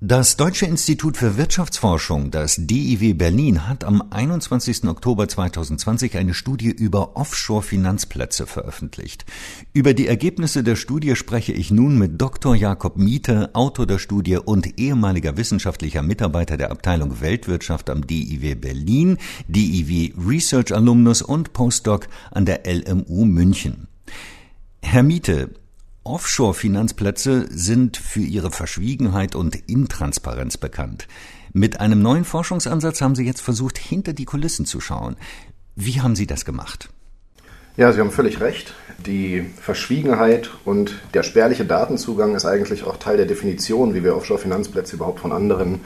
Das Deutsche Institut für Wirtschaftsforschung, das DIW Berlin, hat am 21. Oktober 2020 eine Studie über Offshore-Finanzplätze veröffentlicht. Über die Ergebnisse der Studie spreche ich nun mit Dr. Jakob Miete, Autor der Studie und ehemaliger wissenschaftlicher Mitarbeiter der Abteilung Weltwirtschaft am DIW Berlin, DIW Research Alumnus und Postdoc an der LMU München. Herr Miete, Offshore-Finanzplätze sind für ihre Verschwiegenheit und Intransparenz bekannt. Mit einem neuen Forschungsansatz haben Sie jetzt versucht, hinter die Kulissen zu schauen. Wie haben Sie das gemacht? Ja, Sie haben völlig recht. Die Verschwiegenheit und der spärliche Datenzugang ist eigentlich auch Teil der Definition, wie wir Offshore-Finanzplätze überhaupt von anderen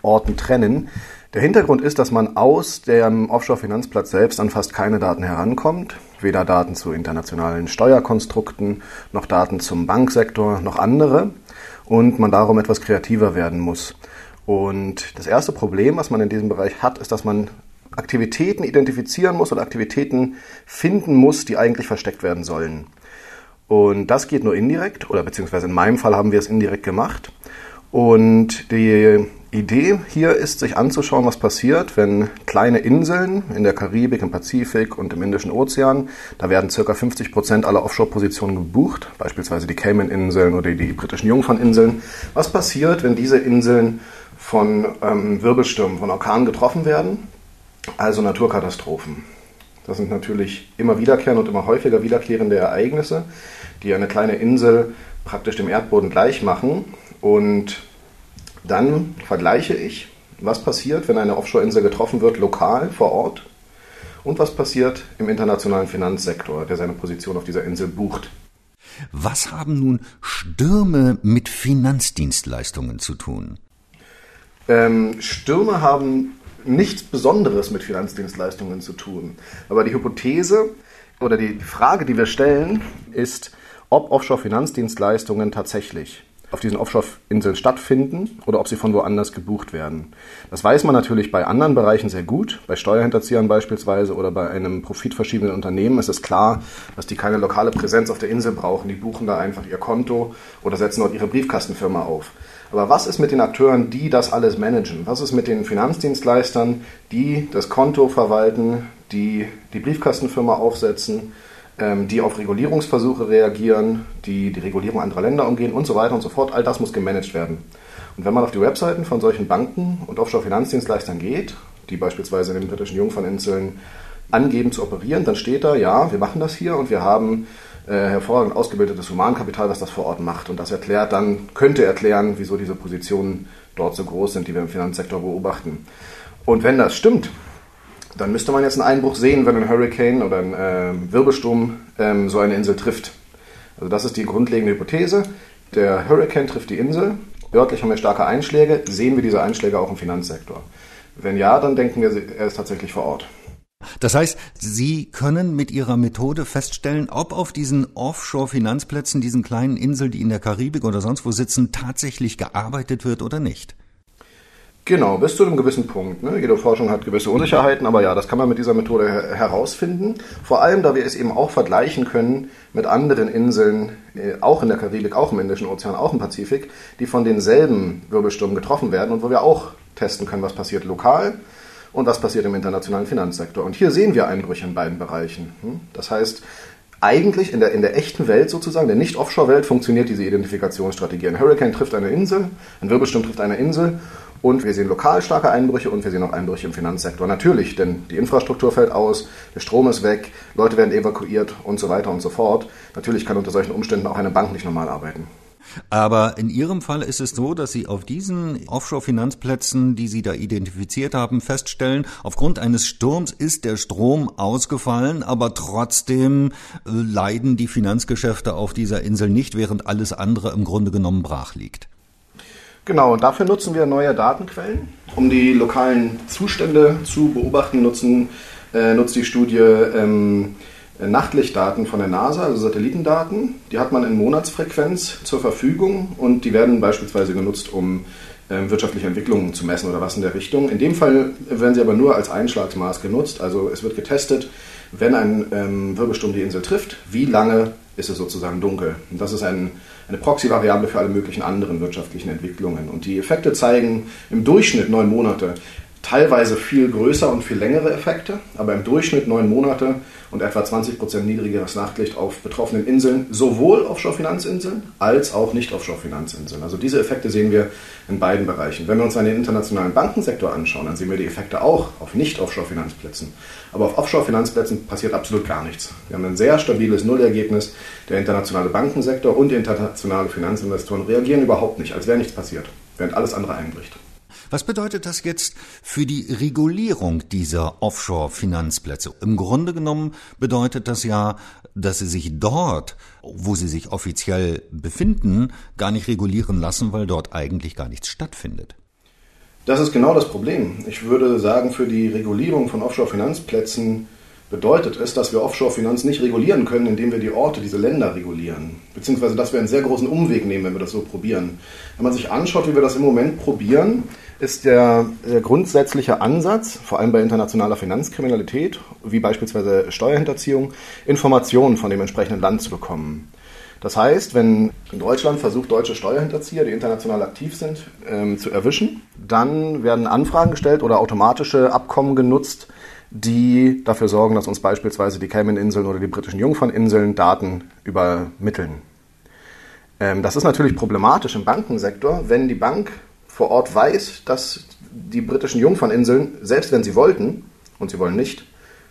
Orten trennen. Der Hintergrund ist, dass man aus dem Offshore-Finanzplatz selbst an fast keine Daten herankommt. Weder Daten zu internationalen Steuerkonstrukten, noch Daten zum Banksektor, noch andere. Und man darum etwas kreativer werden muss. Und das erste Problem, was man in diesem Bereich hat, ist, dass man Aktivitäten identifizieren muss oder Aktivitäten finden muss, die eigentlich versteckt werden sollen. Und das geht nur indirekt, oder beziehungsweise in meinem Fall haben wir es indirekt gemacht. Und die Idee hier ist, sich anzuschauen, was passiert, wenn kleine Inseln in der Karibik, im Pazifik und im Indischen Ozean, da werden ca. 50 Prozent aller Offshore-Positionen gebucht, beispielsweise die Cayman-Inseln oder die britischen Jungferninseln. Was passiert, wenn diese Inseln von ähm, Wirbelstürmen, von Orkanen getroffen werden? Also Naturkatastrophen. Das sind natürlich immer wiederkehrende und immer häufiger wiederkehrende Ereignisse, die eine kleine Insel praktisch dem Erdboden gleich machen und dann vergleiche ich, was passiert, wenn eine Offshore-Insel getroffen wird, lokal vor Ort, und was passiert im internationalen Finanzsektor, der seine Position auf dieser Insel bucht. Was haben nun Stürme mit Finanzdienstleistungen zu tun? Ähm, Stürme haben nichts Besonderes mit Finanzdienstleistungen zu tun. Aber die Hypothese oder die Frage, die wir stellen, ist, ob Offshore-Finanzdienstleistungen tatsächlich auf diesen Offshore-Inseln stattfinden oder ob sie von woanders gebucht werden. Das weiß man natürlich bei anderen Bereichen sehr gut. Bei Steuerhinterziehern beispielsweise oder bei einem profitverschiebenden Unternehmen ist es klar, dass die keine lokale Präsenz auf der Insel brauchen. Die buchen da einfach ihr Konto oder setzen dort ihre Briefkastenfirma auf. Aber was ist mit den Akteuren, die das alles managen? Was ist mit den Finanzdienstleistern, die das Konto verwalten, die die Briefkastenfirma aufsetzen? Ähm, die auf Regulierungsversuche reagieren, die die Regulierung anderer Länder umgehen und so weiter und so fort. All das muss gemanagt werden. Und wenn man auf die Webseiten von solchen Banken und Offshore-Finanzdienstleistern geht, die beispielsweise in den britischen Jungferninseln angeben zu operieren, dann steht da, ja, wir machen das hier und wir haben äh, hervorragend ausgebildetes Humankapital, was das vor Ort macht. Und das erklärt dann, könnte erklären, wieso diese Positionen dort so groß sind, die wir im Finanzsektor beobachten. Und wenn das stimmt, dann müsste man jetzt einen Einbruch sehen, wenn ein Hurricane oder ein äh, Wirbelsturm ähm, so eine Insel trifft. Also das ist die grundlegende Hypothese. Der Hurricane trifft die Insel. Örtlich haben wir starke Einschläge. Sehen wir diese Einschläge auch im Finanzsektor? Wenn ja, dann denken wir, er ist tatsächlich vor Ort. Das heißt, Sie können mit Ihrer Methode feststellen, ob auf diesen Offshore-Finanzplätzen, diesen kleinen Inseln, die in der Karibik oder sonst wo sitzen, tatsächlich gearbeitet wird oder nicht. Genau, bis zu einem gewissen Punkt. Ne? Jede Forschung hat gewisse Unsicherheiten, aber ja, das kann man mit dieser Methode her herausfinden. Vor allem, da wir es eben auch vergleichen können mit anderen Inseln, äh, auch in der Karibik, auch im Indischen Ozean, auch im Pazifik, die von denselben Wirbelstürmen getroffen werden und wo wir auch testen können, was passiert lokal und was passiert im internationalen Finanzsektor. Und hier sehen wir Einbrüche in beiden Bereichen. Hm? Das heißt, eigentlich in der, in der echten Welt sozusagen, der Nicht-Offshore-Welt, funktioniert diese Identifikationsstrategie. Ein Hurricane trifft eine Insel, ein Wirbelsturm trifft eine Insel und wir sehen lokal starke Einbrüche und wir sehen auch Einbrüche im Finanzsektor. Natürlich, denn die Infrastruktur fällt aus, der Strom ist weg, Leute werden evakuiert und so weiter und so fort. Natürlich kann unter solchen Umständen auch eine Bank nicht normal arbeiten. Aber in Ihrem Fall ist es so, dass Sie auf diesen Offshore-Finanzplätzen, die Sie da identifiziert haben, feststellen, aufgrund eines Sturms ist der Strom ausgefallen, aber trotzdem äh, leiden die Finanzgeschäfte auf dieser Insel nicht, während alles andere im Grunde genommen brach liegt. Genau, und dafür nutzen wir neue Datenquellen. Um die lokalen Zustände zu beobachten, nutzen, äh, nutzt die Studie ähm, Nachtlichtdaten von der NASA, also Satellitendaten. Die hat man in Monatsfrequenz zur Verfügung und die werden beispielsweise genutzt, um ähm, wirtschaftliche Entwicklungen zu messen oder was in der Richtung. In dem Fall werden sie aber nur als Einschlagsmaß genutzt. Also es wird getestet, wenn ein ähm, Wirbelsturm die Insel trifft, wie lange ist es sozusagen dunkel. Und das ist ein eine Proxy-Variable für alle möglichen anderen wirtschaftlichen Entwicklungen. Und die Effekte zeigen im Durchschnitt neun Monate teilweise viel größer und viel längere Effekte, aber im Durchschnitt neun Monate und etwa 20 Prozent niedrigeres Nachtlicht auf betroffenen Inseln, sowohl Offshore-Finanzinseln als auch Nicht-Offshore-Finanzinseln. Also diese Effekte sehen wir in beiden Bereichen. Wenn wir uns den internationalen Bankensektor anschauen, dann sehen wir die Effekte auch auf Nicht-Offshore-Finanzplätzen. Aber auf Offshore-Finanzplätzen passiert absolut gar nichts. Wir haben ein sehr stabiles Nullergebnis. Der internationale Bankensektor und die internationale Finanzinvestoren reagieren überhaupt nicht, als wäre nichts passiert, während alles andere einbricht. Was bedeutet das jetzt für die Regulierung dieser Offshore-Finanzplätze? Im Grunde genommen bedeutet das ja, dass sie sich dort, wo sie sich offiziell befinden, gar nicht regulieren lassen, weil dort eigentlich gar nichts stattfindet. Das ist genau das Problem. Ich würde sagen, für die Regulierung von Offshore-Finanzplätzen bedeutet es, dass wir Offshore-Finanz nicht regulieren können, indem wir die Orte, diese Länder regulieren. Beziehungsweise, dass wir einen sehr großen Umweg nehmen, wenn wir das so probieren. Wenn man sich anschaut, wie wir das im Moment probieren, ist der, der grundsätzliche Ansatz, vor allem bei internationaler Finanzkriminalität, wie beispielsweise Steuerhinterziehung, Informationen von dem entsprechenden Land zu bekommen. Das heißt, wenn Deutschland versucht, deutsche Steuerhinterzieher, die international aktiv sind, ähm, zu erwischen, dann werden Anfragen gestellt oder automatische Abkommen genutzt, die dafür sorgen, dass uns beispielsweise die Cayman-Inseln oder die britischen Jungferninseln Daten übermitteln. Ähm, das ist natürlich problematisch im Bankensektor, wenn die Bank vor Ort weiß, dass die britischen Jungferninseln, selbst wenn sie wollten, und sie wollen nicht,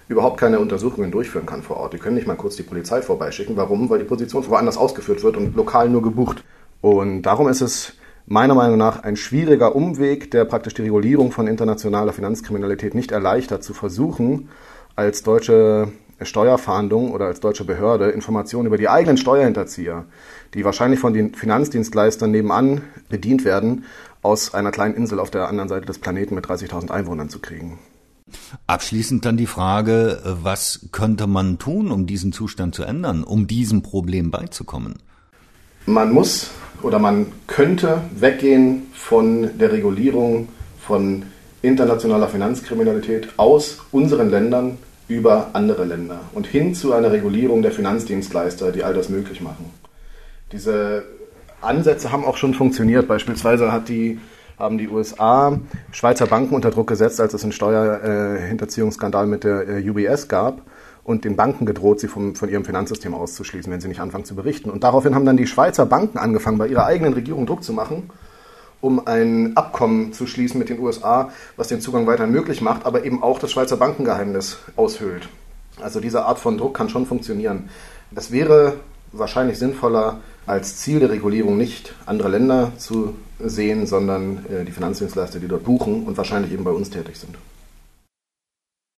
überhaupt keine Untersuchungen durchführen kann vor Ort. Die können nicht mal kurz die Polizei vorbeischicken. Warum? Weil die Position woanders ausgeführt wird und lokal nur gebucht. Und darum ist es meiner Meinung nach ein schwieriger Umweg, der praktisch die Regulierung von internationaler Finanzkriminalität nicht erleichtert, zu versuchen, als deutsche Steuerfahndung oder als deutsche Behörde Informationen über die eigenen Steuerhinterzieher, die wahrscheinlich von den Finanzdienstleistern nebenan bedient werden, aus einer kleinen Insel auf der anderen Seite des Planeten mit 30.000 Einwohnern zu kriegen. Abschließend dann die Frage, was könnte man tun, um diesen Zustand zu ändern, um diesem Problem beizukommen? Man muss oder man könnte weggehen von der Regulierung von internationaler Finanzkriminalität aus unseren Ländern über andere Länder und hin zu einer Regulierung der Finanzdienstleister, die all das möglich machen. Diese Ansätze haben auch schon funktioniert. Beispielsweise hat die, haben die USA Schweizer Banken unter Druck gesetzt, als es einen Steuerhinterziehungsskandal mit der äh, UBS gab und den Banken gedroht, sie vom, von ihrem Finanzsystem auszuschließen, wenn sie nicht anfangen zu berichten. Und daraufhin haben dann die Schweizer Banken angefangen, bei ihrer eigenen Regierung Druck zu machen, um ein Abkommen zu schließen mit den USA, was den Zugang weiterhin möglich macht, aber eben auch das Schweizer Bankengeheimnis aushöhlt. Also diese Art von Druck kann schon funktionieren. Es wäre wahrscheinlich sinnvoller, als Ziel der Regulierung nicht andere Länder zu sehen, sondern äh, die Finanzdienstleister, die dort buchen und wahrscheinlich eben bei uns tätig sind.